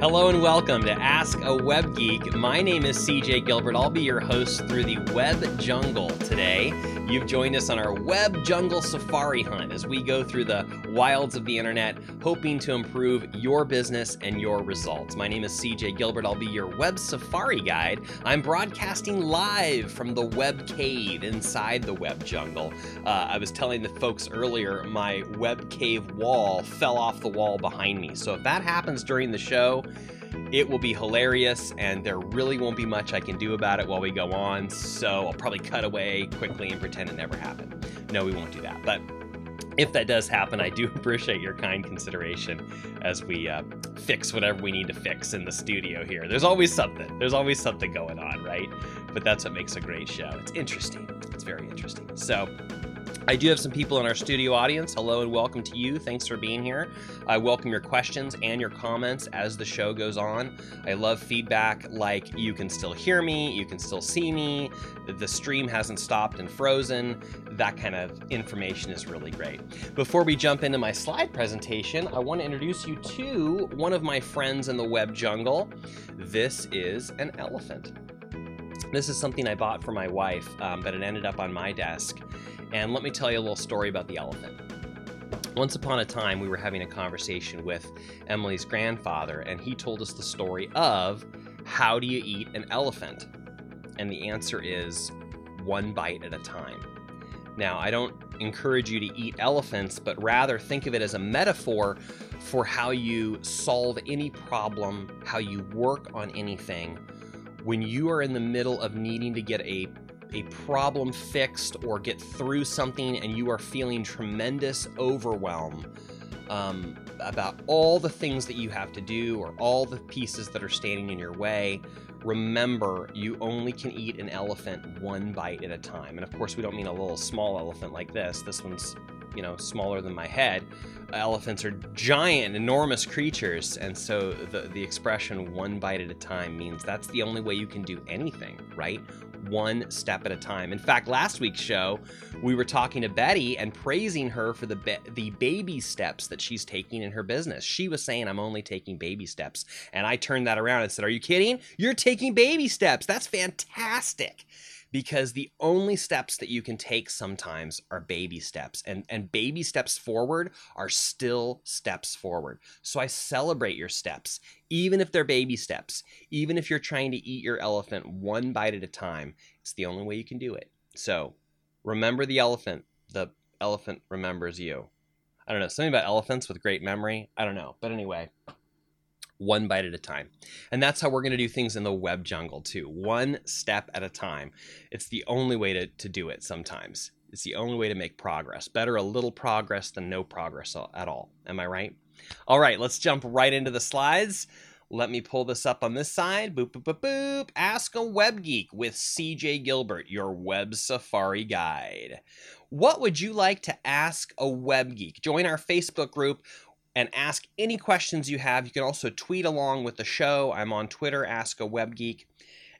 Hello and welcome to Ask a Web Geek. My name is CJ Gilbert. I'll be your host through the web jungle today. You've joined us on our web jungle safari hunt as we go through the wilds of the internet, hoping to improve your business and your results. My name is CJ Gilbert. I'll be your web safari guide. I'm broadcasting live from the web cave inside the web jungle. Uh, I was telling the folks earlier, my web cave wall fell off the wall behind me. So if that happens during the show, it will be hilarious, and there really won't be much I can do about it while we go on. So I'll probably cut away quickly and pretend it never happened. No, we won't do that. But if that does happen, I do appreciate your kind consideration as we uh, fix whatever we need to fix in the studio here. There's always something. There's always something going on, right? But that's what makes a great show. It's interesting. It's very interesting. So, I do have some people in our studio audience. Hello and welcome to you. Thanks for being here. I welcome your questions and your comments as the show goes on. I love feedback like you can still hear me, you can still see me, the stream hasn't stopped and frozen. That kind of information is really great. Before we jump into my slide presentation, I want to introduce you to one of my friends in the web jungle. This is an elephant. This is something I bought for my wife, um, but it ended up on my desk. And let me tell you a little story about the elephant. Once upon a time, we were having a conversation with Emily's grandfather, and he told us the story of how do you eat an elephant? And the answer is one bite at a time. Now, I don't encourage you to eat elephants, but rather think of it as a metaphor for how you solve any problem, how you work on anything. When you are in the middle of needing to get a a problem fixed or get through something and you are feeling tremendous overwhelm um, about all the things that you have to do or all the pieces that are standing in your way, remember you only can eat an elephant one bite at a time. And of course, we don't mean a little small elephant like this. This one's, you know, smaller than my head. Elephants are giant, enormous creatures. And so the, the expression one bite at a time means that's the only way you can do anything, right? one step at a time. In fact, last week's show, we were talking to Betty and praising her for the the baby steps that she's taking in her business. She was saying, "I'm only taking baby steps," and I turned that around and said, "Are you kidding? You're taking baby steps. That's fantastic." Because the only steps that you can take sometimes are baby steps and and baby steps forward are still steps forward. So i celebrate your steps even if they're baby steps even if you're trying to eat your elephant one bite at a time it's the only way you can do it. So remember the elephant the elephant remembers you. I don't know something about elephants with great memory? I don't know but anyway one bite at a time. And that's how we're going to do things in the web jungle too, one step at a time. It's the only way to, to do it sometimes. It's the only way to make progress. Better a little progress than no progress at all. Am I right? All right, let's jump right into the slides. Let me pull this up on this side. Boop, boop, boop, boop. Ask a Web Geek with CJ Gilbert, your web safari guide. What would you like to ask a web geek? Join our Facebook group and ask any questions you have. You can also tweet along with the show. I'm on Twitter, Ask a Web Geek.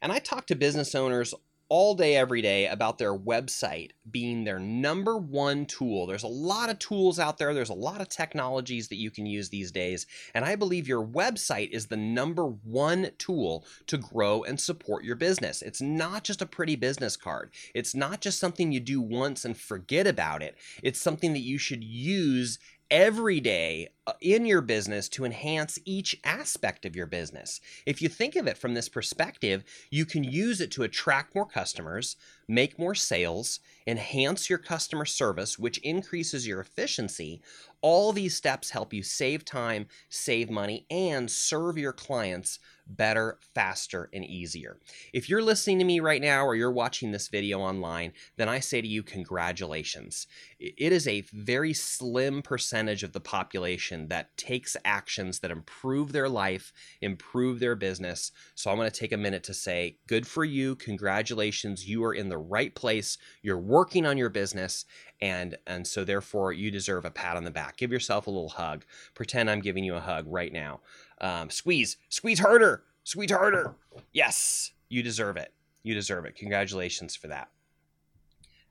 And I talk to business owners all day, every day about their website being their number one tool. There's a lot of tools out there, there's a lot of technologies that you can use these days. And I believe your website is the number one tool to grow and support your business. It's not just a pretty business card, it's not just something you do once and forget about it. It's something that you should use every day uh, in your business to enhance each aspect of your business. If you think of it from this perspective, you can use it to attract more customers, make more sales, enhance your customer service, which increases your efficiency. All these steps help you save time, save money, and serve your clients better, faster, and easier. If you're listening to me right now or you're watching this video online, then I say to you, congratulations. It is a very slim percentage of the population that takes actions that improve their life, improve their business. So I'm going to take a minute to say, good for you. Congratulations. You are in the right place. You're working on your business. And, and so therefore you deserve a pat on the back. Give yourself a little hug. Pretend I'm giving you a hug right now. Um, squeeze, squeeze harder, squeeze harder. Yes, you deserve it. You deserve it. Congratulations for that.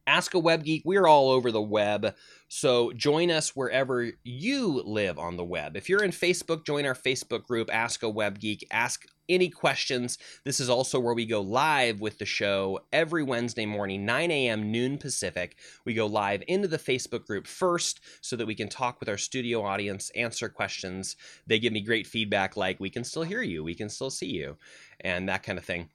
Ask a Web Geek. We're all over the web. So join us wherever you live on the web. If you're in Facebook, join our Facebook group, Ask a Web Geek. Ask any questions. This is also where we go live with the show every Wednesday morning, 9 a.m., noon Pacific. We go live into the Facebook group first so that we can talk with our studio audience, answer questions. They give me great feedback like, we can still hear you, we can still see you, and that kind of thing.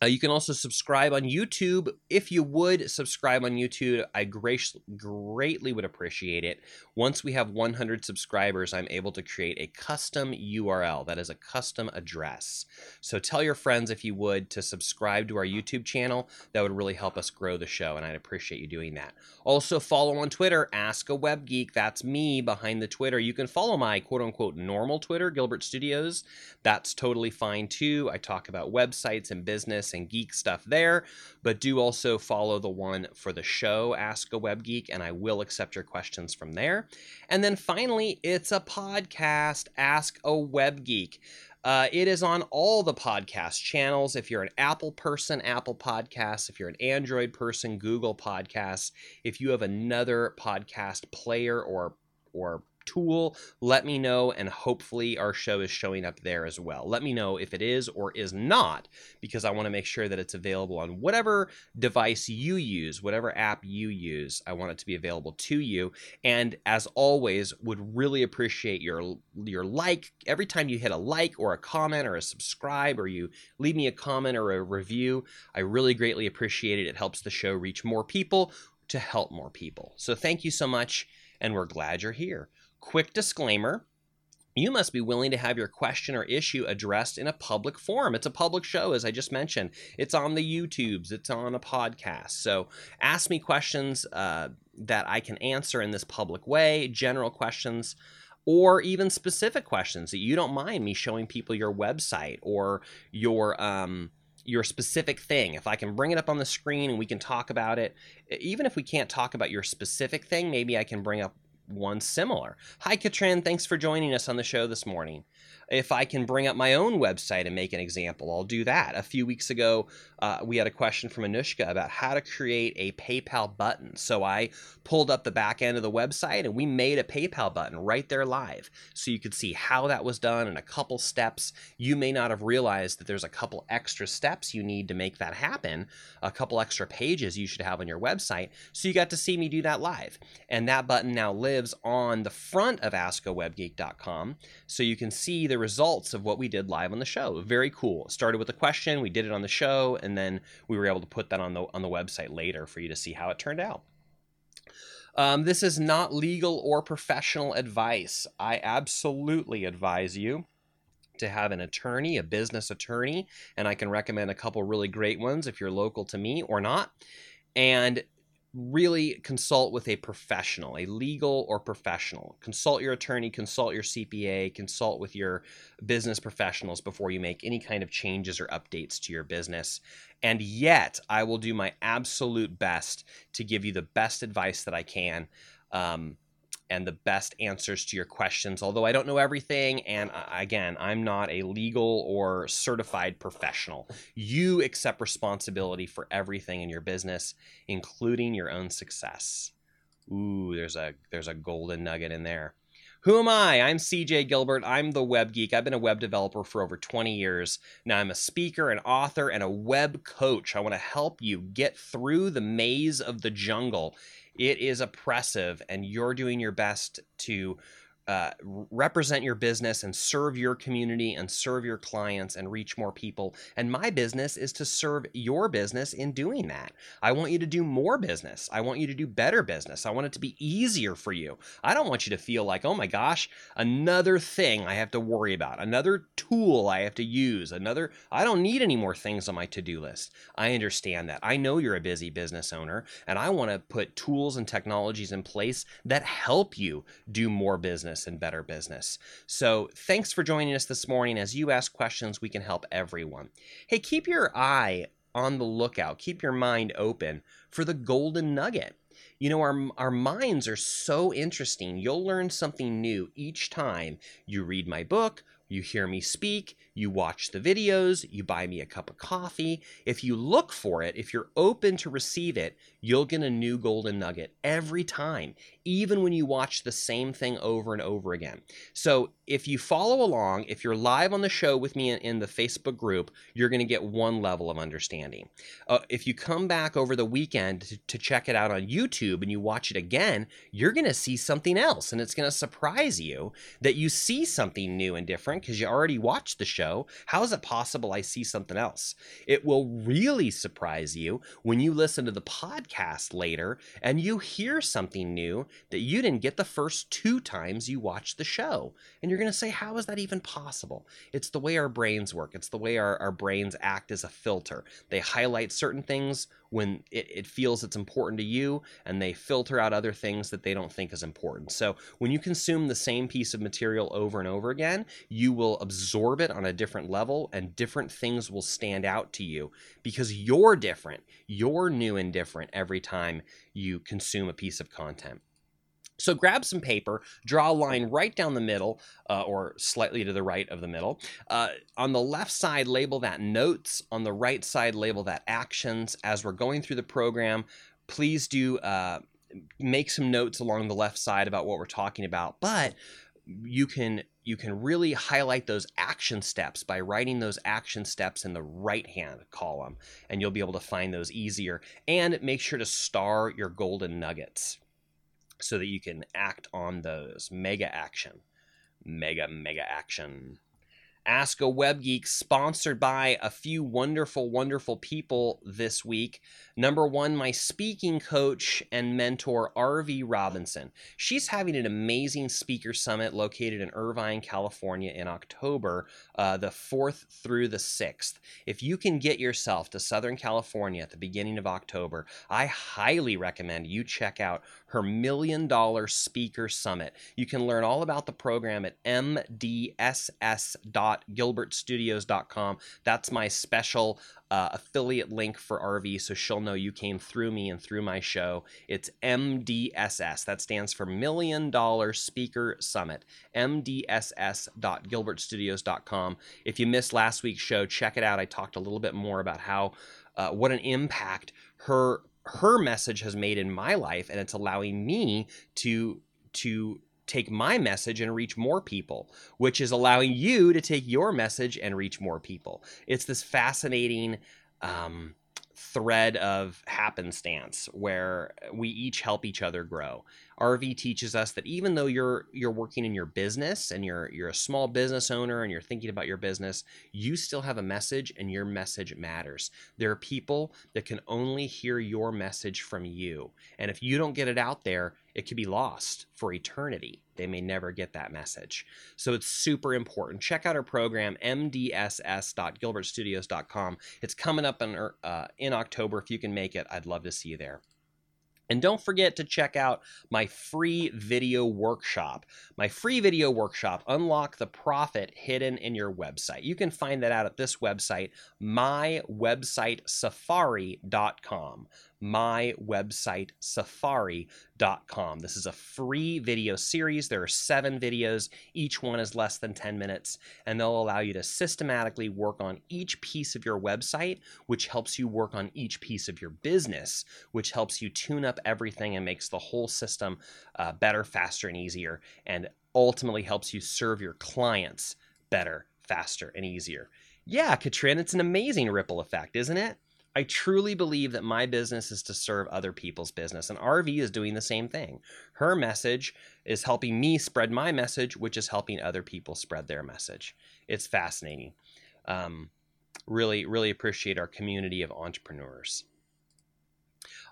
Uh, you can also subscribe on YouTube. If you would subscribe on YouTube, I great, greatly would appreciate it. Once we have 100 subscribers, I'm able to create a custom URL. That is a custom address. So tell your friends, if you would, to subscribe to our YouTube channel. That would really help us grow the show, and I'd appreciate you doing that. Also, follow on Twitter, Ask a Web Geek. That's me behind the Twitter. You can follow my quote unquote normal Twitter, Gilbert Studios. That's totally fine too. I talk about websites and business and geek stuff there, but do also follow the one for the show, Ask a Web Geek, and I will accept your questions from there. And then finally, it's a podcast, Ask a Web Geek. Uh, it is on all the podcast channels. If you're an Apple person, Apple Podcasts. If you're an Android person, Google Podcasts. If you have another podcast player or or tool, let me know, and hopefully our show is showing up there as well. Let me know if it is or is not, because I want to make sure that it's available on whatever device you use, whatever app you use. I want it to be available to you. And as always, would really appreciate your your like every time you hit a like or a comment or a subscribe or you leave me a comment or a review. I really greatly appreciate it. It helps the show reach more people to help more people. So thank you so much, and we're glad you're here. Quick disclaimer you must be willing to have your question or issue addressed in a public forum. It's a public show, as I just mentioned. It's on the YouTubes, it's on a podcast. So ask me questions uh, that I can answer in this public way, general questions, or even specific questions that you don't mind me showing people your website or your. Um, your specific thing. If I can bring it up on the screen and we can talk about it, even if we can't talk about your specific thing, maybe I can bring up one similar. Hi, Katrin. Thanks for joining us on the show this morning. If I can bring up my own website and make an example, I'll do that. A few weeks ago, uh, we had a question from Anushka about how to create a PayPal button. So I pulled up the back end of the website and we made a PayPal button right there live. So you could see how that was done in a couple steps. You may not have realized that there's a couple extra steps you need to make that happen, a couple extra pages you should have on your website. So you got to see me do that live. And that button now lives on the front of askawebgeek.com. So you can see the results of what we did live on the show. Very cool. Started with a question, we did it on the show, and then we were able to put that on the on the website later for you to see how it turned out. Um, this is not legal or professional advice. I absolutely advise you to have an attorney, a business attorney, and I can recommend a couple really great ones if you're local to me or not. And really consult with a professional, a legal or professional. Consult your attorney, consult your CPA, consult with your business professionals before you make any kind of changes or updates to your business. And yet, I will do my absolute best to give you the best advice that I can. Um, and the best answers to your questions. Although I don't know everything, and uh, again, I'm not a legal or certified professional. You accept responsibility for everything in your business, including your own success. Ooh, there's a there's a golden nugget in there. Who am I? I'm CJ Gilbert. I'm the web geek. I've been a web developer for over 20 years. Now I'm a speaker, an author, and a web coach. I want to help you get through the maze of the jungle it is oppressive, and you're doing your best to uh, represent your business and serve your community and serve your clients and reach more people. And my business is to serve your business in doing that. I want you to do more business. I want you to do better business. I want it to be easier for you. I don't want you to feel like, oh my gosh, another thing I have to worry about, another tool I have to use, another, I don't need any more things on my to do list. I understand that. I know you're a busy business owner, and I want to put tools and technologies in place that help you do more business business and better business. So, thanks for joining us this morning. As you ask questions, we can help everyone. Hey, keep your eye on the lookout, keep your mind open for the golden nugget. You know, our, our minds are so interesting. You'll learn something new each time you read my book You hear me speak, you watch the videos, you buy me a cup of coffee. If you look for it, if you're open to receive it, you'll get a new golden nugget every time, even when you watch the same thing over and over again. So if you follow along, if you're live on the show with me in, the Facebook group, you're going to get one level of understanding. Uh, if you come back over the weekend to, to check it out on YouTube and you watch it again, you're going to see something else. And it's going to surprise you that you see something new and different because you already watched the show. How is it possible I see something else? It will really surprise you when you listen to the podcast later and you hear something new that you didn't get the first two times you watched the show. And you're going to say, How is that even possible? It's the way our brains work, it's the way our, our brains act as a filter. They highlight certain things when it, it feels it's important to you and they filter out other things that they don't think is important. So when you consume the same piece of material over and over again, you will absorb it on a different level and different things will stand out to you because you're different. You're new and different every time you consume a piece of content. So grab some paper, draw a line right down the middle, uh, or slightly to the right of the middle. Uh, on the left side, label that notes. On the right side, label that actions. As we're going through the program, please do uh, make some notes along the left side about what we're talking about. But you can you can really highlight those action steps by writing those action steps in the right hand column and you'll be able to find those easier and make sure to star your golden nuggets so that you can act on those. Mega action. Mega, mega action. Ask a Web Geek, sponsored by a few wonderful, wonderful people this week. Number one, my speaking coach and mentor, Arvee Robinson. She's having an amazing speaker summit located in Irvine, California in October, uh, the 4th through the 6th. If you can get yourself to Southern California at the beginning of October, I highly recommend you check out her Million Dollar Speaker Summit. You can learn all about the program at mdss.gilbertstudios.com. That's my special uh, affiliate link for Arvee so she'll know you came through me and through my show. It's MDSS. That stands for Million Dollar Speaker Summit. MDSS.gilbertstudios.com. If you missed last week's show, check it out. I talked a little bit more about how uh, what an impact her her message has made in my life and it's allowing me to to take my message and reach more people which is allowing you to take your message and reach more people. It's this fascinating um, thread of happenstance where we each help each other grow. Arvee teaches us that even though you're you're working in your business and you're you're a small business owner and you're thinking about your business, you still have a message and your message matters. There are people that can only hear your message from you. And if you don't get it out there, it could be lost for eternity. They may never get that message. So it's super important. Check out our program, mdss.gilbertstudios.com. It's coming up in, uh, in October. If you can make it, I'd love to see you there. And don't forget to check out my free video workshop. My free video workshop, Unlock the Profit Hidden in Your Website. You can find that out at this website, mywebsitesafari.com mywebsitesafari.com. This is a free video series. There are seven videos, each one is less than 10 minutes, and they'll allow you to systematically work on each piece of your website, which helps you work on each piece of your business, which helps you tune up everything and makes the whole system uh, better, faster, and easier, and ultimately helps you serve your clients better, faster, and easier. Yeah, Katrin, it's an amazing ripple effect, isn't it? I truly believe that my business is to serve other people's business, and Arvee is doing the same thing. Her message is helping me spread my message, which is helping other people spread their message. It's fascinating. Um, really, really appreciate our community of entrepreneurs.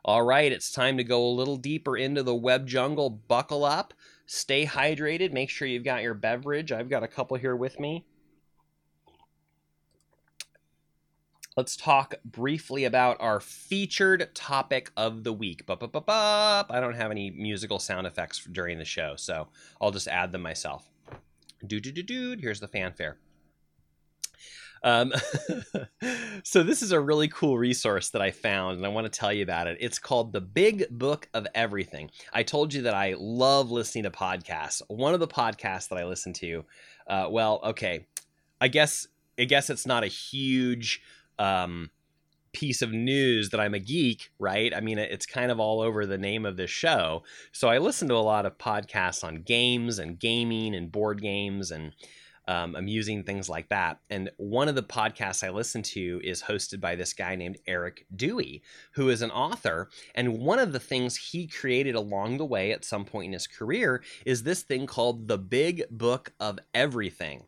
All right, it's time to go a little deeper into the web jungle. Buckle up, stay hydrated, make sure you've got your beverage. I've got a couple here with me. Let's talk briefly about our featured topic of the week. I don't have any musical sound effects during the show, so I'll just add them myself. Do do do do. Here's the fanfare. Um, so this is a really cool resource that I found, and I want to tell you about it. It's called the Big Book of Everything. I told you that I love listening to podcasts. One of the podcasts that I listen to, uh, well, okay, I guess I guess it's not a huge um, piece of news that I'm a geek, right? I mean, it's kind of all over the name of this show. So I listen to a lot of podcasts on games and gaming and board games and um, amusing things like that. And one of the podcasts I listen to is hosted by this guy named Erik Dewey, who is an author. And one of the things he created along the way at some point in his career is this thing called the Big Book of Everything.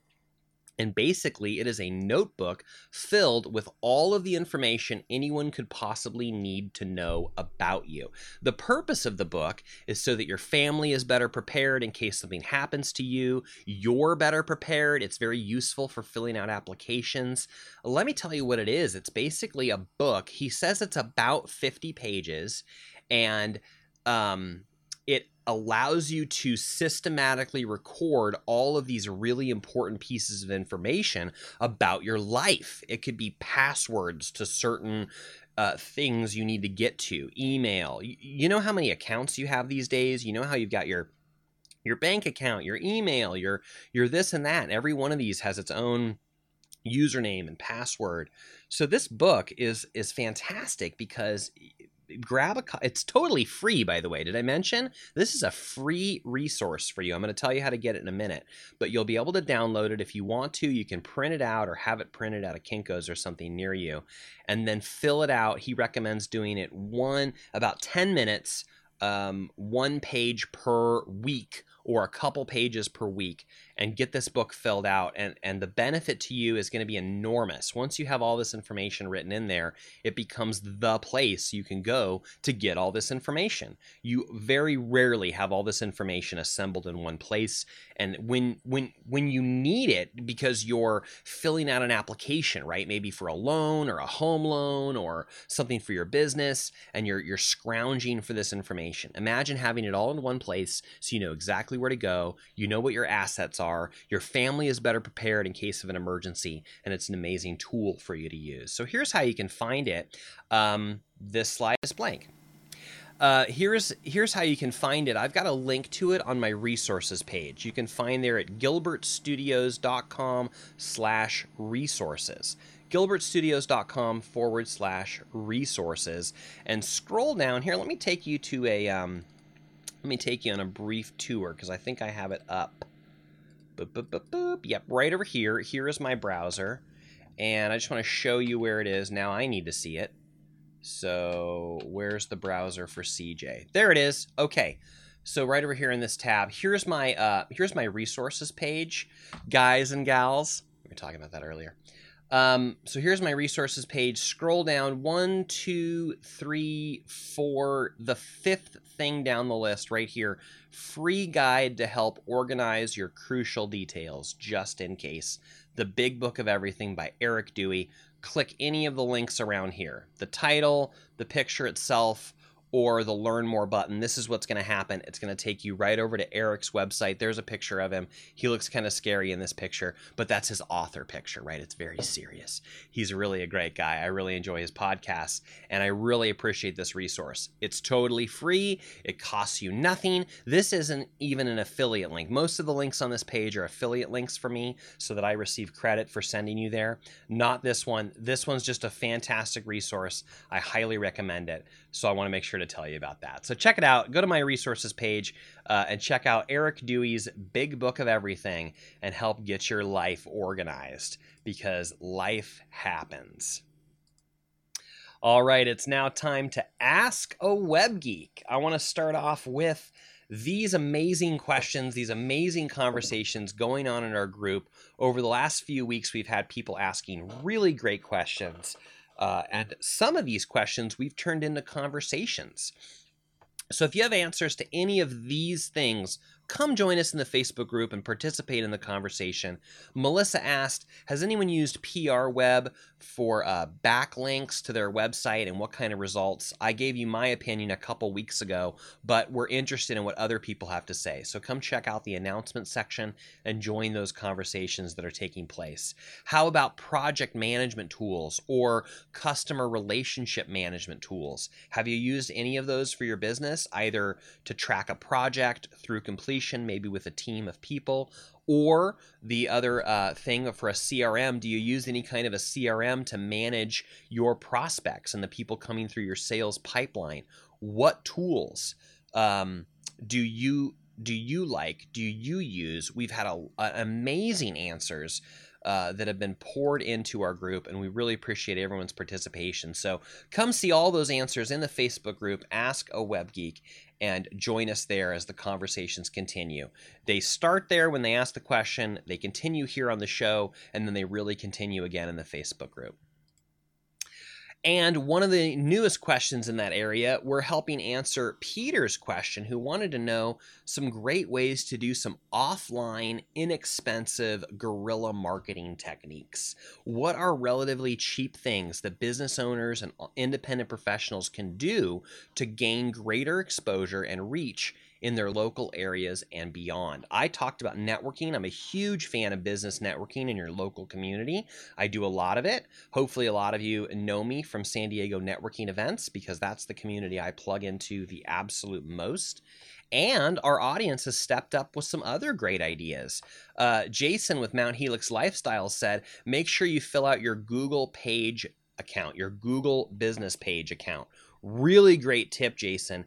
And basically, it is a notebook filled with all of the information anyone could possibly need to know about you. The purpose of the book is so that your family is better prepared in case something happens to you. You're better prepared. It's very useful for filling out applications. Let me tell you what it is it's basically a book. He says it's about 50 pages, and um, allows you to systematically record all of these really important pieces of information about your life. It could be passwords to certain uh, things you need to get to, email. You, know how many accounts you have these days? You know how you've got your your bank account, your email, your your this and that. Every one of these has its own username and password. So this book is is fantastic because grab a it's totally free by the way did i mention? This is a free resource for you. I'm going to tell you how to get it in a minute but you'll be able to download it. If you want to you can print it out or have it printed out of kinkos or something near you and then fill it out. He recommends doing it one about 10 minutes um, one page per week or a couple pages per week and get this book filled out and and the benefit to you is going to be enormous once you have all this information written in there it becomes the place you can go to get all this information you very rarely have all this information assembled in one place and when when when you need it because you're filling out an application right maybe for a loan or a home loan or something for your business and you're you're scrounging for this information imagine having it all in one place so you know exactly where to go. You know what your assets are. Your family is better prepared in case of an emergency, and it's an amazing tool for you to use. So here's how you can find it. Um, this slide is blank. Uh, here's here's how you can find it. I've got a link to it on my resources page. You can find there at gilbertstudios.com slash resources gilbertstudios.com forward slash resources and scroll down here let me take you to a um, let me take you on a brief tour because I think I have it up. Boop, boop, boop, boop. Yep, right over here. Here is my browser. And I just want to show you where it is. Now I need to see it. So where's the browser for CJ? There it is. Okay. So right over here in this tab, here's my uh, here's my resources page, guys and gals. We were talking about that earlier. Um, so here's my resources page. Scroll down one, two, three, four, the fifth thing down the list right here. Free guide to help organize your crucial details just in case. The Big Book of Everything by Erik Dewey. Click any of the links around here. The title, the picture itself, or the learn more button, this is what's going to happen. It's going to take you right over to Erik's website. There's a picture of him. He looks kind of scary in this picture, but that's his author picture, right? It's very serious. He's really a great guy. I really enjoy his podcasts, and I really appreciate this resource. It's totally free, it costs you nothing. This isn't even an affiliate link. Most of the links on this page are affiliate links for me so that I receive credit for sending you there. Not this one. This one's just a fantastic resource. I highly recommend it. So I want to make sure to tell you about that. So check it out. Go to my resources page uh, and check out Erik Dewey's Big Book of Everything and help get your life organized because life happens. All right, it's now time to ask a web geek. I want to start off with these amazing questions, these amazing conversations going on in our group. Over the last few weeks, we've had people asking really great questions. Uh, and some of these questions we've turned into conversations. So if you have answers to any of these things, come join us in the Facebook group and participate in the conversation. Melissa asked, has anyone used PR Web for uh, backlinks to their website and what kind of results. I gave you my opinion a couple weeks ago, but we're interested in what other people have to say. So come check out the announcement section and join those conversations that are taking place. How about project management tools or customer relationship management tools? Have you used any of those for your business, either to track a project through completion, maybe with a team of people, or the other uh, thing for a CRM, do you use any kind of a CRM to manage your prospects and the people coming through your sales pipeline? What tools um, do you do you like? Do you use? We've had a, a amazing answers uh, that have been poured into our group, and we really appreciate everyone's participation. So come see all those answers in the Facebook group, Ask a Web Geek, and join us there as the conversations continue. They start there when they ask the question, they continue here on the show, and then they really continue again in the Facebook group. And one of the newest questions in that area, we're helping answer Peter's question, who wanted to know some great ways to do some offline, inexpensive guerrilla marketing techniques. What are relatively cheap things that business owners and independent professionals can do to gain greater exposure and reach in their local areas and beyond. I talked about networking. I'm a huge fan of business networking in your local community. I do a lot of it. Hopefully, a lot of you know me from San Diego networking events because that's the community I plug into the absolute most. And our audience has stepped up with some other great ideas. Uh, Jason with Mount Helix Lifestyle said, make sure you fill out your Google page account, your Google business page account Really great tip, Jason.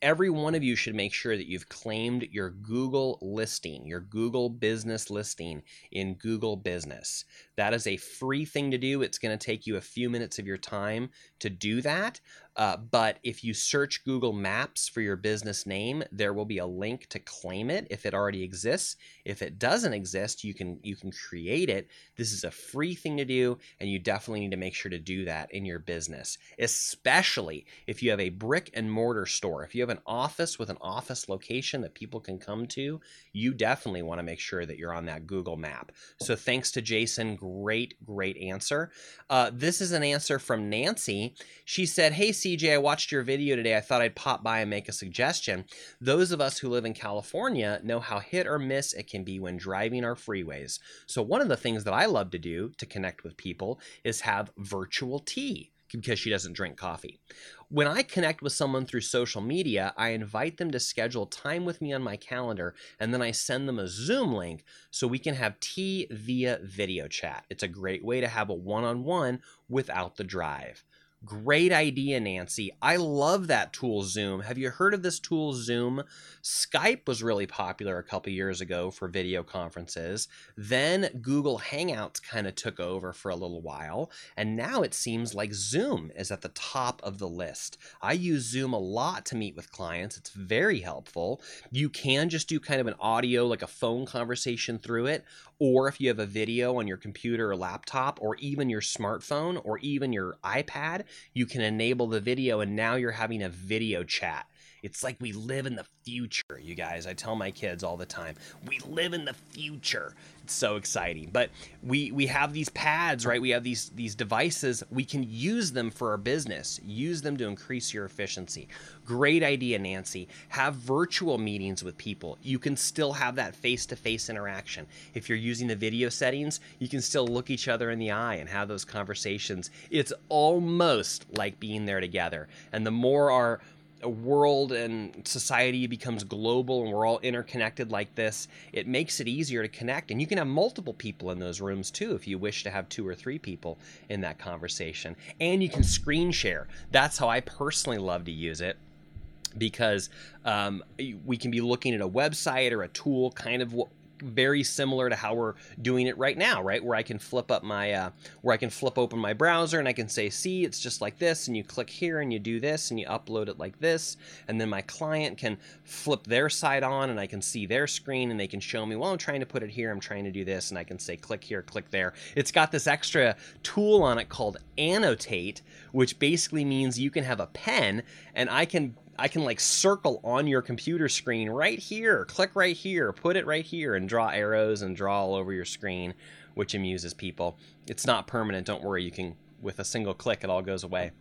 Every one of you should make sure that you've claimed your Google listing, your Google business listing in Google Business. That is a free thing to do. It's going to take you a few minutes of your time to do that. Uh, but if you search Google Maps for your business name, there will be a link to claim it if it already exists. If it doesn't exist, you can you can create it. This is a free thing to do, and you definitely need to make sure to do that in your business, especially if you have a brick and mortar store. If you have an office with an office location that people can come to, you definitely want to make sure that you're on that Google map. So thanks to Jason, great great answer. Uh, this is an answer from Nancy. She said, "Hey." CJ, I watched your video today. I thought I'd pop by and make a suggestion. Those of us who live in California know how hit or miss it can be when driving our freeways. So, one of the things that I love to do to connect with people is have virtual tea because she doesn't drink coffee. When I connect with someone through social media, I invite them to schedule time with me on my calendar and then I send them a Zoom link so we can have tea via video chat. It's a great way to have a one on one without the drive. Great idea, Nancy. I love that tool, Zoom. Have you heard of this tool, Zoom? Skype was really popular a couple years ago for video conferences. Then Google Hangouts kind of took over for a little while. And now it seems like Zoom is at the top of the list. I use Zoom a lot to meet with clients, it's very helpful. You can just do kind of an audio, like a phone conversation through it, or if you have a video on your computer or laptop, or even your smartphone, or even your iPad, you can enable the video, and now you're having a video chat. It's like we live in the future, you guys. I tell my kids all the time, we live in the future. It's so exciting. But we we have these pads, right? We have these these devices. We can use them for our business. Use them to increase your efficiency. Great idea, Nancy. Have virtual meetings with people. You can still have that face-to-face interaction. If you're using the video settings, you can still look each other in the eye and have those conversations. It's almost like being there together. And the more our world and society becomes global and we're all interconnected like this, it makes it easier to connect. And you can have multiple people in those rooms too if you wish to have two or three people in that conversation. And you can screen share. That's how I personally love to use it because um, we can be looking at a website or a tool kind of very similar to how we're doing it right now, right? Where I can flip up my, uh, where I can flip open my browser and I can say, see, it's just like this, and you click here and you do this and you upload it like this, and then my client can flip their side on and I can see their screen and they can show me, well, I'm trying to put it here, I'm trying to do this, and I can say, click here, click there. It's got this extra tool on it called Annotate, which basically means you can have a pen and I can I can like circle on your computer screen right here, click right here, put it right here, and draw arrows and draw all over your screen which amuses people. It's not permanent. Don't worry. You can, with a single click, it all goes away.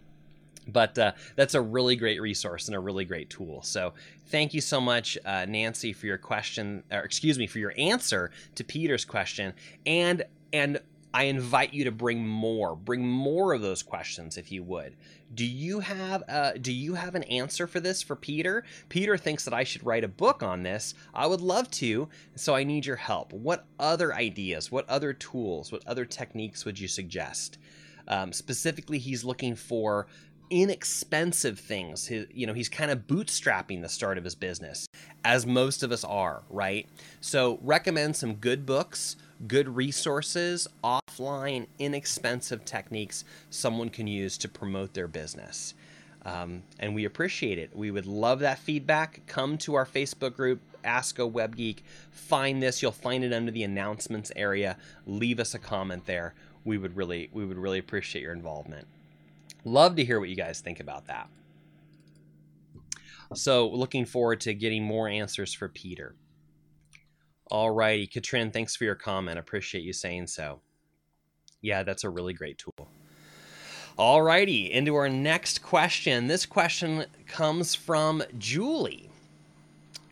But uh, that's a really great resource and a really great tool. So thank you so much, uh, Nancy, for your question, or excuse me, for your answer to Peter's question. And and I invite you to bring more, bring more of those questions if you would. Do you have uh, do you have an answer for this for Peter? Peter thinks that I should write a book on this. I would love to, so I need your help. What other ideas, what other tools, what other techniques would you suggest? Um, specifically, he's looking for inexpensive things. You know, he's kind of bootstrapping the start of his business, as most of us are, right? So, recommend some good books, good resources, offline, inexpensive techniques someone can use to promote their business. Um, and we appreciate it. We would love that feedback. Come to our Facebook group, Ask a Web Geek. Find this. You'll find it under the announcements area. Leave us a comment there. We would really, we would really appreciate your involvement. Love to hear what you guys think about that. So, looking forward to getting more answers for Peter. All righty, Katrin, thanks for your comment. Appreciate you saying so. Yeah, that's a really great tool. All righty, into our next question. This question comes from Julie.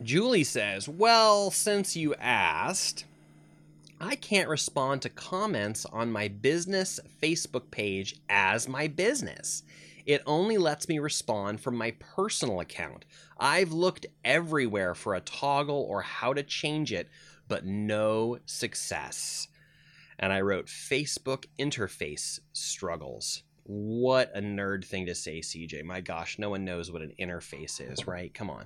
Julie says, Well, since you asked, I can't respond to comments on my business Facebook page as my business. It only lets me respond from my personal account. I've looked everywhere for a toggle or how to change it, but no success. And I wrote Facebook interface struggles. What a nerd thing to say, CJ. My gosh, no one knows what an interface is, right? Come on.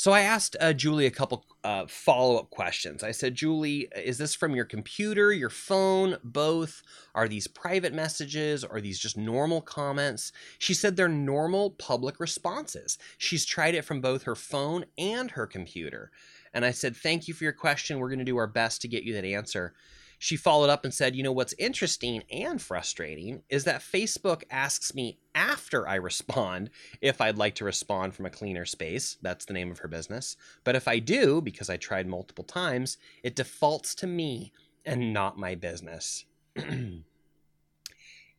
So I asked uh, Julie a couple uh, follow up questions. I said, Julie, is this from your computer, your phone, both? Are these private messages? Are these just normal comments? She said they're normal public responses. She's tried it from both her phone and her computer. And I said, Thank you for your question. We're going to do our best to get you that answer she followed up and said, You know, what's interesting and frustrating is that Facebook asks me after I respond if I'd like to respond from a cleaner space. That's the name of her business. But if I do, because I tried multiple times, it defaults to me and not my business.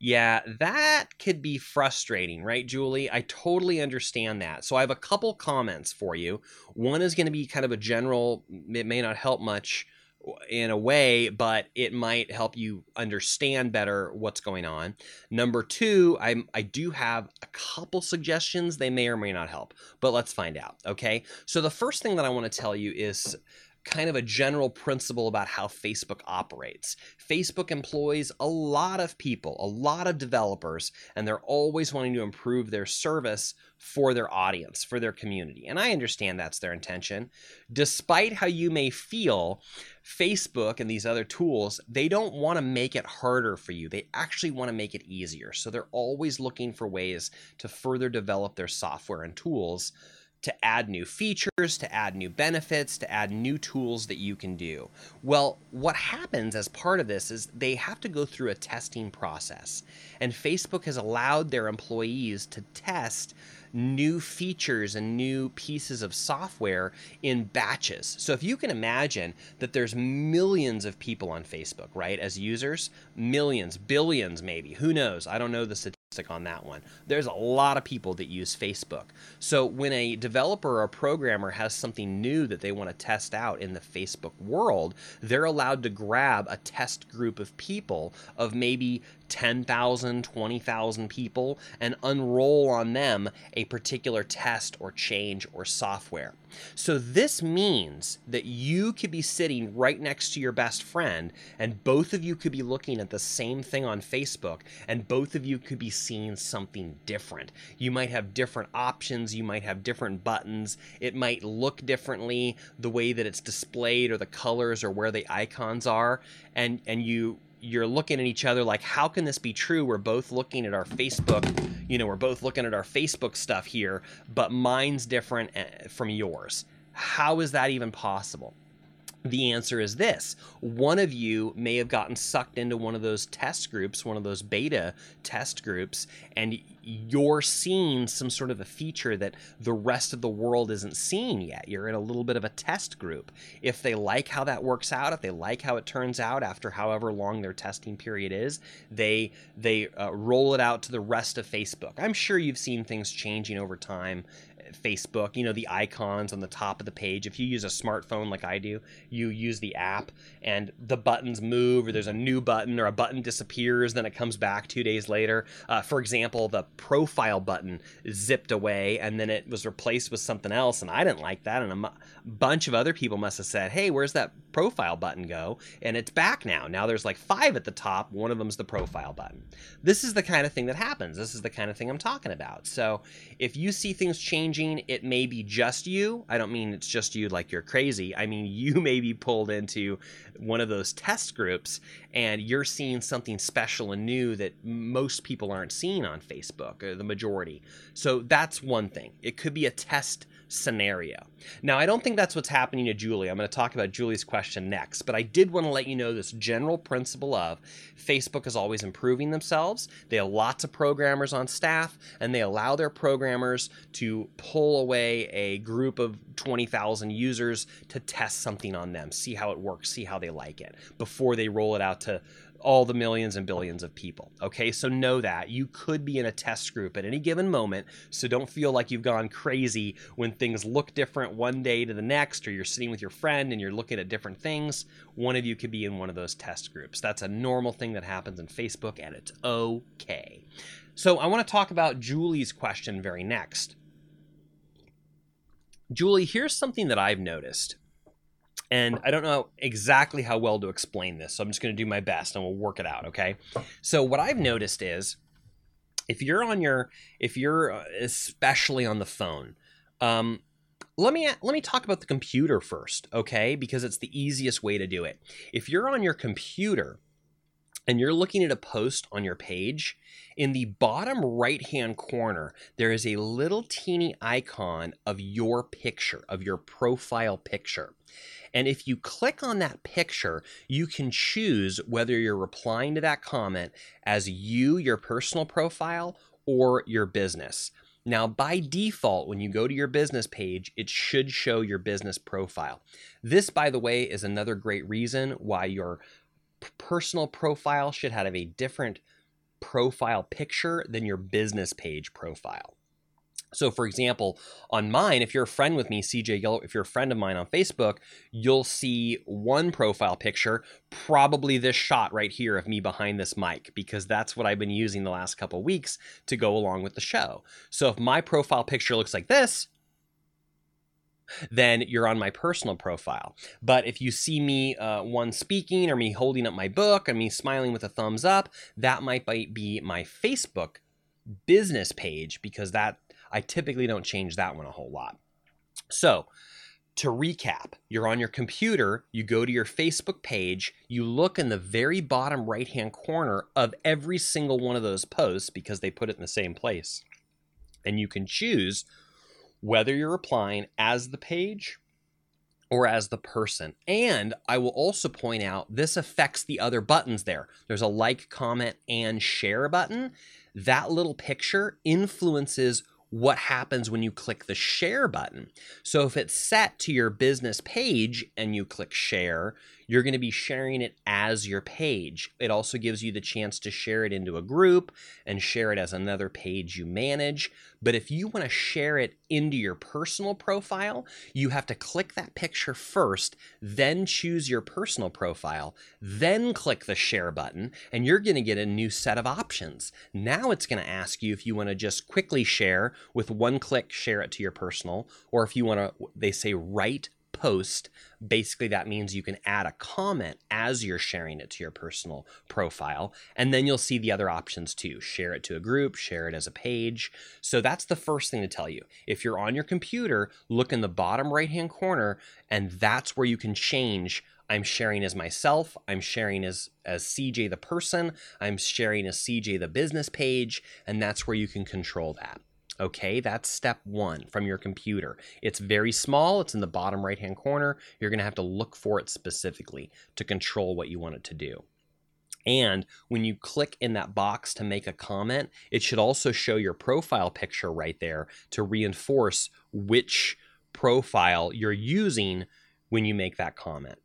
Yeah, that could be frustrating, right, Julie? I totally understand that. So I have a couple comments for you. One is going to be kind of a general, it may not help much in a way, but it might help you understand better what's going on. Number two, I I do have a couple suggestions. They may or may not help, but let's find out. Okay. So the first thing that I want to tell you is kind of a general principle about how Facebook operates. Facebook employs a lot of people, a lot of developers, and they're always wanting to improve their service for their audience, for their community. And I understand that's their intention. Despite how you may feel, Facebook and these other tools, they don't want to make it harder for you. They actually want to make it easier. So they're always looking for ways to further develop their software and tools to add new features, to add new benefits, to add new tools that you can do. Well, what happens as part of this is they have to go through a testing process. And Facebook has allowed their employees to test new features and new pieces of software in batches. So if you can imagine that there's millions of people on Facebook, right, as users, millions, billions maybe, who knows? I don't know the statistics on that one. There's a lot of people that use Facebook. So when a developer or a programmer has something new that they want to test out in the Facebook world, they're allowed to grab a test group of people of maybe 10,000, 20,000 people and unroll on them a particular test or change or software. So this means that you could be sitting right next to your best friend and both of you could be looking at the same thing on Facebook and both of you could be seeing something different. You might have different options, you might have different buttons, it might look differently the way that it's displayed or the colors or where the icons are and and you you're looking at each other like how can this be true? We're both looking at our facebook you know we're both looking at our facebook stuff here but mine's different eh, from yours. How is that even possible the answer is this one of you may have gotten sucked into one of those test groups one of those beta test groups and you're seeing some sort of a feature that the rest of the world isn't seeing yet. You're in a little bit of a test group. If they like how that works out, if they like how it turns out after however long their testing period is, they they uh, roll it out to the rest of Facebook. I'm sure you've seen things changing over time Facebook, you know, the icons on the top of the page. If you use a smartphone like I do, you use the app and the buttons move, or there's a new button, or a button disappears, then it comes back two days later. Uh, for example, the profile button zipped away and then it was replaced with something else, and I didn't like that. And a m- bunch of other people must have said, Hey, where's that profile button go? And it's back now. Now there's like five at the top, one of them's the profile button. This is the kind of thing that happens. This is the kind of thing I'm talking about. So if you see things changing, it may be just you. I don't mean it's just you like you're crazy. I mean you may be pulled into one of those test groups and you're seeing something special and new that most people aren't seeing on Facebook, or the majority. So that's one thing. It could be a test scenario. Now, I don't think that's what's happening to Julie. I'm going to talk about Julie's question next, but I did want to let you know this general principle of Facebook is always improving themselves. They have lots of programmers on staff, and they allow their programmers to pull away a group of 20,000 users to test something on them, see how it works, see how they like it before they roll it out to all the millions and billions of people. Okay, so know that you could be in a test group at any given moment. So don't feel like you've gone crazy when things look different one day to the next, or you're sitting with your friend and you're looking at different things. One of you could be in one of those test groups. That's a normal thing that happens in Facebook, and it's okay. So I want to talk about Julie's question very next. Julie, here's something that I've noticed. And I don't know exactly how well to explain this, so I'm just going to do my best and we'll work it out, okay? So what I've noticed is if you're on your if you're uh, especially on the phone, um, let me let me talk about the computer first, okay? Because it's the easiest way to do it. If you're on your computer and you're looking at a post on your page, in the bottom right hand corner, there is a little teeny icon of your picture, of your profile picture. And if you click on that picture, you can choose whether you're replying to that comment as you, your personal profile, or your business. Now, by default, when you go to your business page, it should show your business profile. This, by the way, is another great reason why your personal profile should have a different profile picture than your business page profile. So, for example, on mine, if you're a friend with me, CJ Gill, if you're a friend of mine on Facebook, you'll see one profile picture, probably this shot right here of me behind this mic, because that's what I've been using the last couple weeks to go along with the show. So, if my profile picture looks like this, then you're on my personal profile. But if you see me uh, one speaking or me holding up my book or me smiling with a thumbs up, that might be my Facebook business page because that I typically don't change that one a whole lot. So, to recap, you're on your computer, you go to your Facebook page, you look in the very bottom right hand corner of every single one of those posts because they put it in the same place. And you can choose whether you're applying as the page or as the person. And I will also point out this affects the other buttons there. There's a like, comment, and share button. That little picture influences what happens when you click the share button. So if it's set to your business page and you click share, you're going to be sharing it as your page. It also gives you the chance to share it into a group and share it as another page you manage. But if you want to share it into your personal profile, you have to click that picture first, then choose your personal profile, then click the share button, and you're going to get a new set of options. Now it's going to ask you if you want to just quickly share with one click, share it to your personal, or if you want to, they say write post, basically that means you can add a comment as you're sharing it to your personal profile. And then you'll see the other options too share it to a group, share it as a page. So that's the first thing to tell you. If you're on your computer, look in the bottom right hand corner, and that's where you can change I'm sharing as myself. I'm sharing as as CJ the person. I'm sharing as CJ the business page, and that's where you can control that. Okay, that's step one from your computer. It's very small, it's in the bottom right hand corner. You're going to have to look for it specifically to control what you want it to do. And when you click in that box to make a comment, it should also show your profile picture right there to reinforce which profile you're using when you make that comment.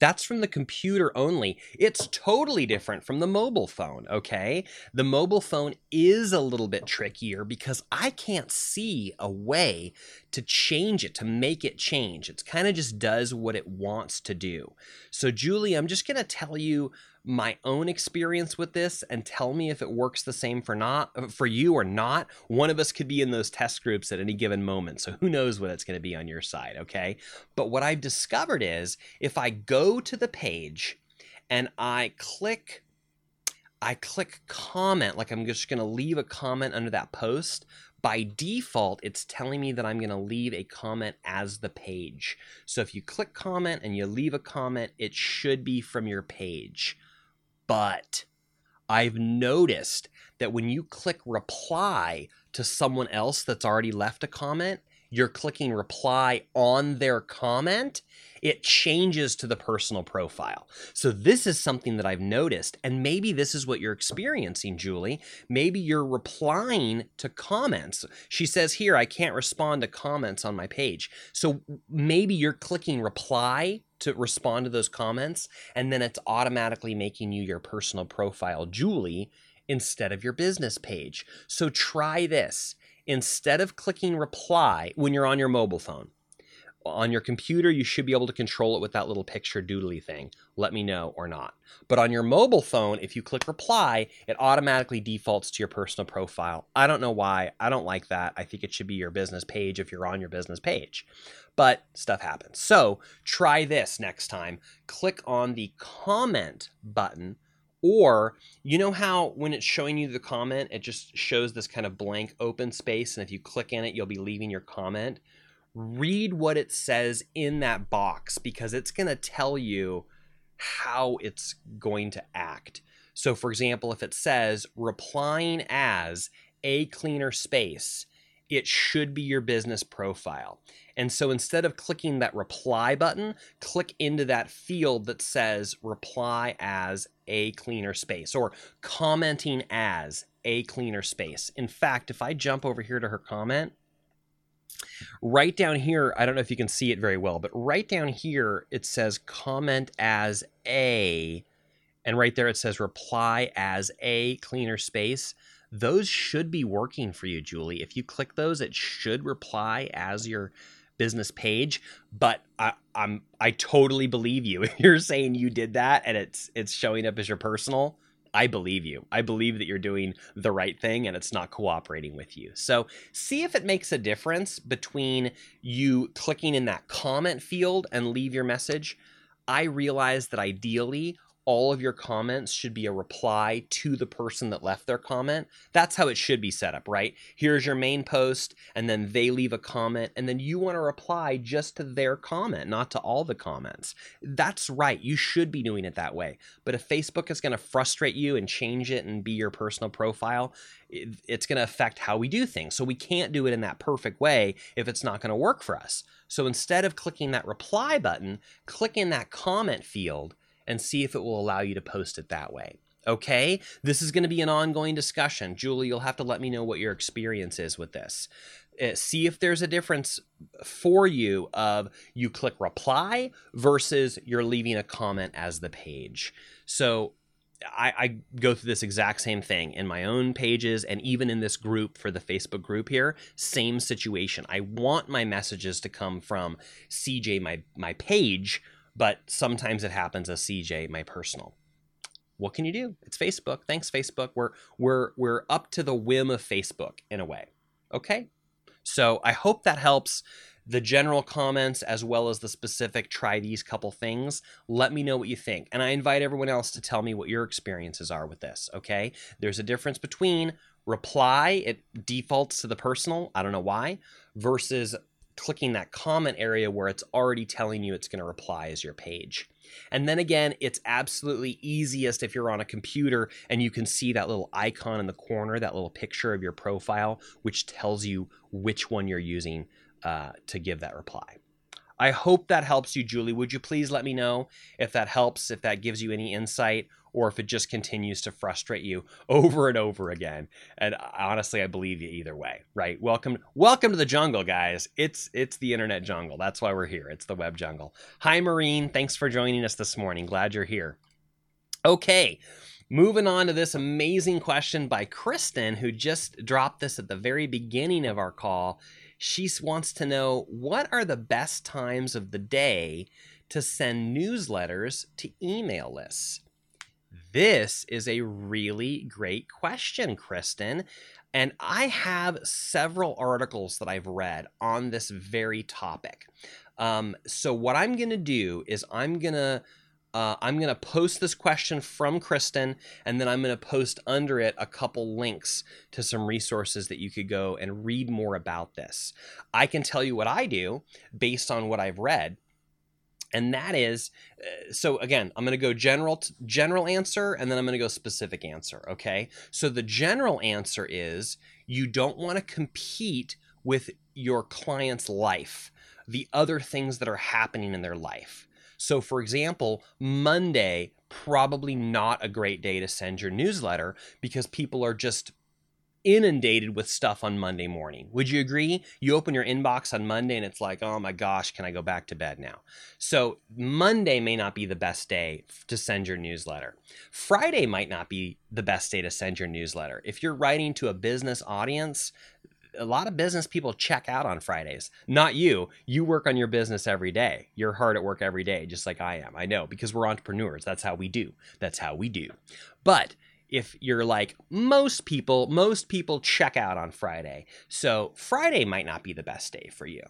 That's from the computer only. It's totally different from the mobile phone, okay? The mobile phone is a little bit trickier because I can't see a way to change it, to make it change. It kind of just does what it wants to do. So, Julie, I'm just going to tell you my own experience with this and tell me if it works the same for not for you or not. One of us could be in those test groups at any given moment. So who knows what it's going to be on your side, okay? But what I've discovered is if I go to the page and I click I click comment like I'm just going to leave a comment under that post, by default, it's telling me that I'm going to leave a comment as the page. So if you click comment and you leave a comment, it should be from your page. But I've noticed that when you click reply to someone else that's already left a comment, you're clicking reply on their comment, it changes to the personal profile. So, this is something that I've noticed. And maybe this is what you're experiencing, Julie. Maybe you're replying to comments. She says here, I can't respond to comments on my page. So, maybe you're clicking reply to respond to those comments, and then it's automatically making you your personal profile, Julie, instead of your business page. So, try this instead of clicking reply when you're on your mobile phone, on your computer, you should be able to control it with that little picture doodly thing. Let me know or not. But on your mobile phone, if you click reply, it automatically defaults to your personal profile. I don't know why. I don't like that. I think it should be your business page if you're on your business page. But stuff happens. So try this next time. Click on the comment button or, you know how when it's showing you the comment, it just shows this kind of blank open space. And if you click in it, you'll be leaving your comment. Read what it says in that box because it's going to tell you how it's going to act. So, for example, if it says replying as a cleaner space, it should be your business profile. And so instead of clicking that reply button, click into that field that says reply as a cleaner space or commenting as a cleaner space. In fact, if I jump over here to her comment, right down here, I don't know if you can see it very well, but right down here, it says comment as a, and right there it says reply as a cleaner space those should be working for you, Julie. If you click those, it should reply as your business page. But I, I'm I totally believe you. If you're saying you did that and it's it's showing up as your personal, I believe you. I believe that you're doing the right thing and it's not cooperating with you. So, see if it makes a difference between you clicking in that comment field and leave your message. I realize that ideally all of your comments should be a reply to the person that left their comment. That's how it should be set up, right? Here's your main post, and then they leave a comment, and then you want to reply just to their comment, not to all the comments. That's right. You should be doing it that way. But if Facebook is going to frustrate you and change it and be your personal profile, it's going to affect how we do things. So we can't do it in that perfect way if it's not going to work for us. So instead of clicking that reply button, click in that comment field and see if it will allow you to post it that way. Okay, this is going to be an ongoing discussion. Julie, you'll have to let me know what your experience is with this. Uh, see if there's a difference for you of you click reply versus you're leaving a comment as the page. So I, I, go through this exact same thing in my own pages and even in this group for the Facebook group here. Same situation. I want my messages to come from CJ, my my page, but sometimes it happens as CJ, my personal. What can you do? It's Facebook. Thanks, Facebook. We're we're we're up to the whim of Facebook in a way. Okay? So I hope that helps the general comments as well as the specific try these couple things. Let me know what you think. And I invite everyone else to tell me what your experiences are with this, okay? There's a difference between reply, it defaults to the personal, I don't know why, versus clicking that comment area where it's already telling you it's going to reply as your page. And then again, it's absolutely easiest if you're on a computer and you can see that little icon in the corner, that little picture of your profile, which tells you which one you're using uh, to give that reply. I hope that helps you, Julie. Would you please let me know if that helps, if that gives you any insight, or if it just continues to frustrate you over and over again. And honestly, I believe you either way, right? Welcome, welcome to the jungle, guys. It's it's the internet jungle. That's why we're here. It's the web jungle. Hi, Maureen. Thanks for joining us this morning. Glad you're here. Okay. Moving on to this amazing question by Kristen, who just dropped this at the very beginning of our call. She wants to know what are the best times of the day to send newsletters to email lists? This is a really great question, Kristen. And I have several articles that I've read on this very topic. Um, so, what I'm going to do is I'm going to uh, I'm going to post this question from Kristen, and then I'm going to post under it a couple links to some resources that you could go and read more about this. I can tell you what I do based on what I've read and that is uh, so again i'm going to go general general answer and then i'm going to go specific answer okay? So the general answer is you don't want to compete with your client's life the other things that are happening in their life. So for example monday probably not a great day to send your newsletter because people are just inundated with stuff on Monday morning. Would you agree? You open your inbox on Monday and it's like, oh my gosh, can I go back to bed now? So Monday may not be the best day to send your newsletter. Friday might not be the best day to send your newsletter. If you're writing to a business audience, a lot of business people check out on Fridays. Not you. You work on your business every day. You're hard at work every day, just like I am. I know because we're entrepreneurs. That's how we do. That's how we do. But if you're like most people, most people check out on Friday. So Friday might not be the best day for you.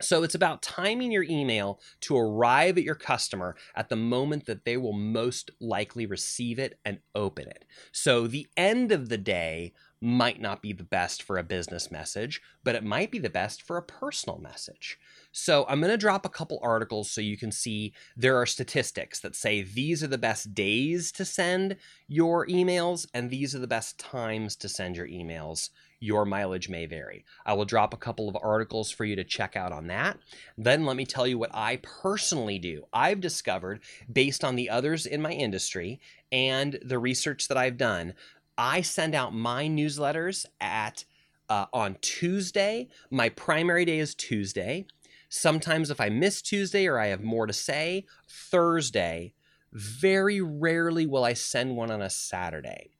So it's about timing your email to arrive at your customer at the moment that they will most likely receive it and open it. So the end of the day might not be the best for a business message, but it might be the best for a personal message. So I'm going to drop a couple articles so you can see there are statistics that say these are the best days to send your emails and these are the best times to send your emails. Your mileage may vary. I will drop a couple of articles for you to check out on that. Then let me tell you what I personally do. I've discovered, based on the others in my industry and the research that I've done, I send out my newsletters at uh, on Tuesday. My primary day is Tuesday. Sometimes, if I miss Tuesday or I have more to say, Thursday. Very rarely will I send one on a Saturday.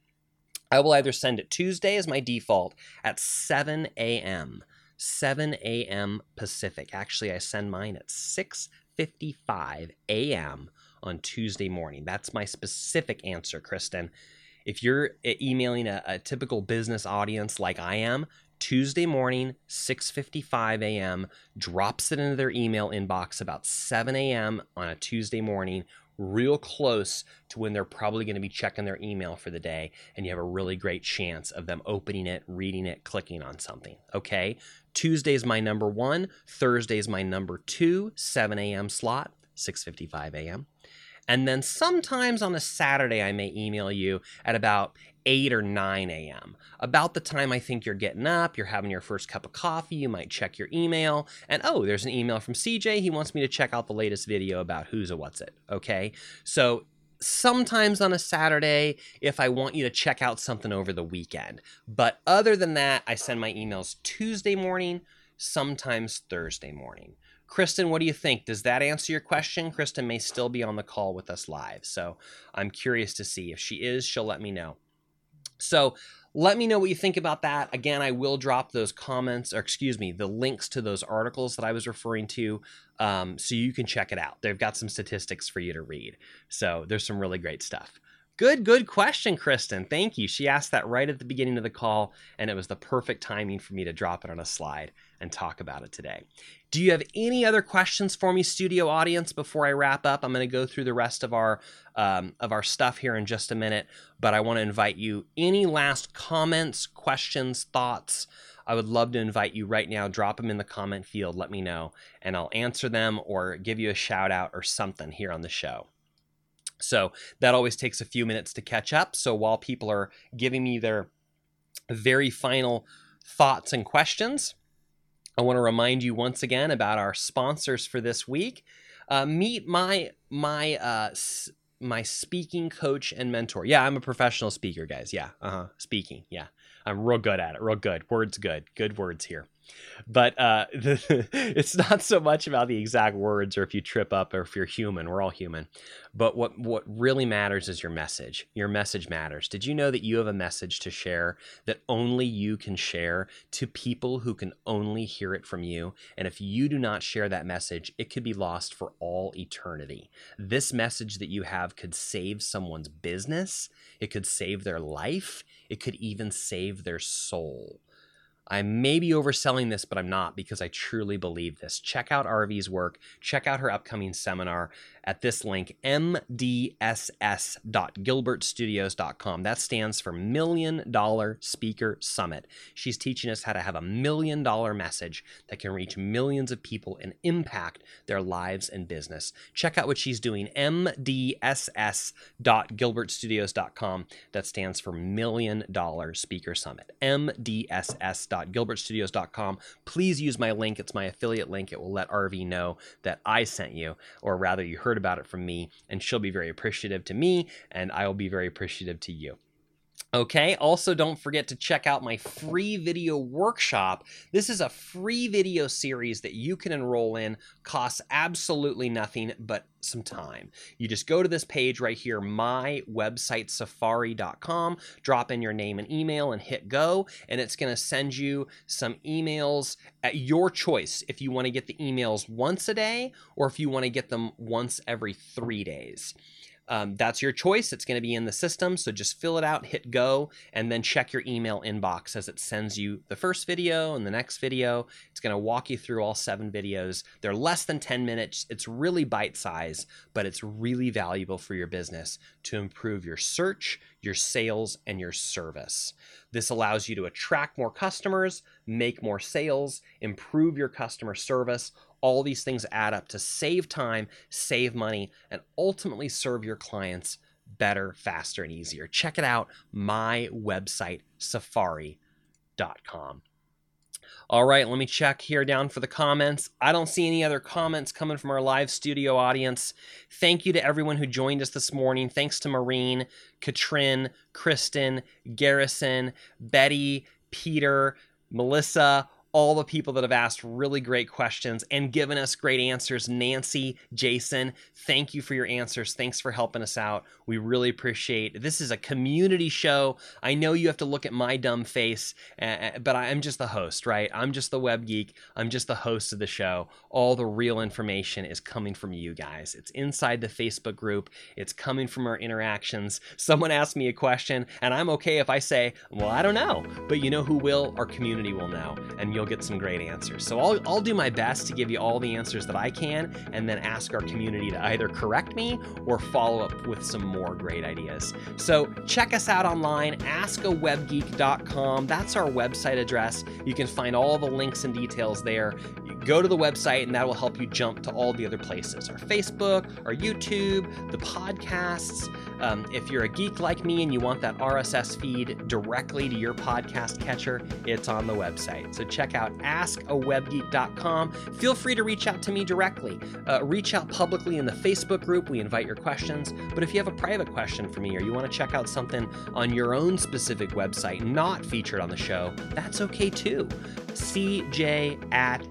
I will either send it Tuesday as my default at 7 a.m. 7 a.m. Pacific. Actually, I send mine at 6:55 a.m. on Tuesday morning. That's my specific answer, Kristen. If you're emailing a, a typical business audience like I am, Tuesday morning, 6:55 a.m., drops it into their email inbox about 7 a.m. on a Tuesday morning, real close to when they're probably going to be checking their email for the day, and you have a really great chance of them opening it, reading it, clicking on something. Okay, Tuesday's my number one, Thursday's my number two, 7 a.m. slot, 6:55 a.m. And then sometimes on a Saturday, I may email you at about 8 or 9 a.m. About the time I think you're getting up, you're having your first cup of coffee, you might check your email, and oh, there's an email from CJ. He wants me to check out the latest video about who's a what's it. Okay. So sometimes on a Saturday if I want you to check out something over the weekend. But other than that, I send my emails Tuesday morning, sometimes Thursday morning. Kristen, what do you think? Does that answer your question? Kristen may still be on the call with us live. So I'm curious to see. If she is, she'll let me know. So let me know what you think about that. Again, I will drop those comments, or excuse me, the links to those articles that I was referring to um, so you can check it out. They've got some statistics for you to read. So there's some really great stuff. Good, good question, Kristen. Thank you. She asked that right at the beginning of the call, and it was the perfect timing for me to drop it on a slide and talk about it today. Do you have any other questions for me, studio audience, before I wrap up? I'm going to go through the rest of our um, of our stuff here in just a minute, but I want to invite you. Any last comments, questions, thoughts? I would love to invite you right now. Drop them in the comment field. Let me know, and I'll answer them or give you a shout out or something here on the show. So that always takes a few minutes to catch up. So while people are giving me their very final thoughts and questions, I want to remind you once again about our sponsors for this week. Uh, meet my my uh, s- my speaking coach and mentor. Yeah, I'm a professional speaker, guys. Yeah, uh huh. Speaking. Yeah, I'm real good at it. Real good. Words good. Good words here but uh, the, it's not so much about the exact words or if you trip up or if you're human. We're all human. But what what really matters is your message. Your message matters. Did you know that you have a message to share that only you can share to people who can only hear it from you? And if you do not share that message, it could be lost for all eternity. This message that you have could save someone's business. It could save their life. It could even save their soul. I may be overselling this, but I'm not because I truly believe this. Check out Arvee's work. Check out her upcoming seminar at this link, mdss.gilbertstudios.com. That stands for Million Dollar Speaker Summit. She's teaching us how to have a million dollar message that can reach millions of people and impact their lives and business. Check out what she's doing, mdss.gilbertstudios.com. That stands for Million Dollar Speaker Summit, mdss.gilbertstudios.com. Please use my link. It's my affiliate link. It will let Arvee know that I sent you, or rather, you heard about it from me, and she'll be very appreciative to me, and I will be very appreciative to you. Okay, also don't forget to check out my free video workshop. This is a free video series that you can enroll in, costs absolutely nothing but some time. You just go to this page right here, mywebsitesafari.com, drop in your name and email, and hit go, and it's going to send you some emails at your choice if you want to get the emails once a day or if you want to get them once every three days. Um, that's your choice. It's going to be in the system. So just fill it out, hit go, and then check your email inbox as it sends you the first video and the next video. It's going to walk you through all seven videos. They're less than 10 minutes. It's really bite size, but it's really valuable for your business to improve your search, your sales, and your service. This allows you to attract more customers, make more sales, improve your customer service, all these things add up to save time, save money, and ultimately serve your clients better, faster, and easier. Check it out, my website, safari.com. All right, let me check here down for the comments. I don't see any other comments coming from our live studio audience. Thank you to everyone who joined us this morning. Thanks to Maureen, Katrin, Kristen, Garrison, Betty, Peter, Melissa, all the people that have asked really great questions and given us great answers. Nancy, Jason, thank you for your answers. Thanks for helping us out. We really appreciate. This is a community show. I know you have to look at my dumb face, but I'm just the host, right? I'm just the web geek. I'm just the host of the show. All the real information is coming from you guys. It's inside the Facebook group, it's coming from our interactions. Someone asked me a question, and I'm okay if I say, Well, I don't know. But you know who will? Our community will know. And you'll get some great answers. So I'll, I'll do my best to give you all the answers that I can and then ask our community to either correct me or follow up with some more great ideas. So check us out online, askawebgeek.com. That's our website address. You can find all the links and details there. Go to the website and that will help you jump to all the other places our Facebook, our YouTube, the podcasts. Um, if you're a geek like me and you want that RSS feed directly to your podcast catcher, it's on the website. So check out askawebgeek.com. Feel free to reach out to me directly. Uh, reach out publicly in the Facebook group. We invite your questions. But if you have a private question for me or you want to check out something on your own specific website not featured on the show, that's okay too. CJ at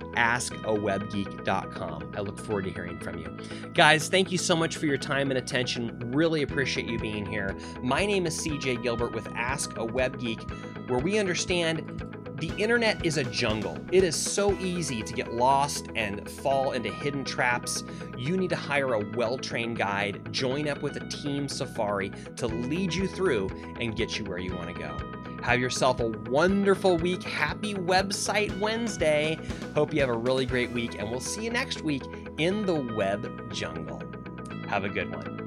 askawebgeek.com. I look forward to hearing from you. Guys, thank you so much for your time and attention. Really appreciate you being here. My name is CJ Gilbert with Ask a Web Geek, where we understand the internet is a jungle. It is so easy to get lost and fall into hidden traps. You need to hire a well trained guide, join up with a team safari to lead you through and get you where you want to go. Have yourself a wonderful week. Happy Website Wednesday. Hope you have a really great week, and we'll see you next week in the web jungle. Have a good one.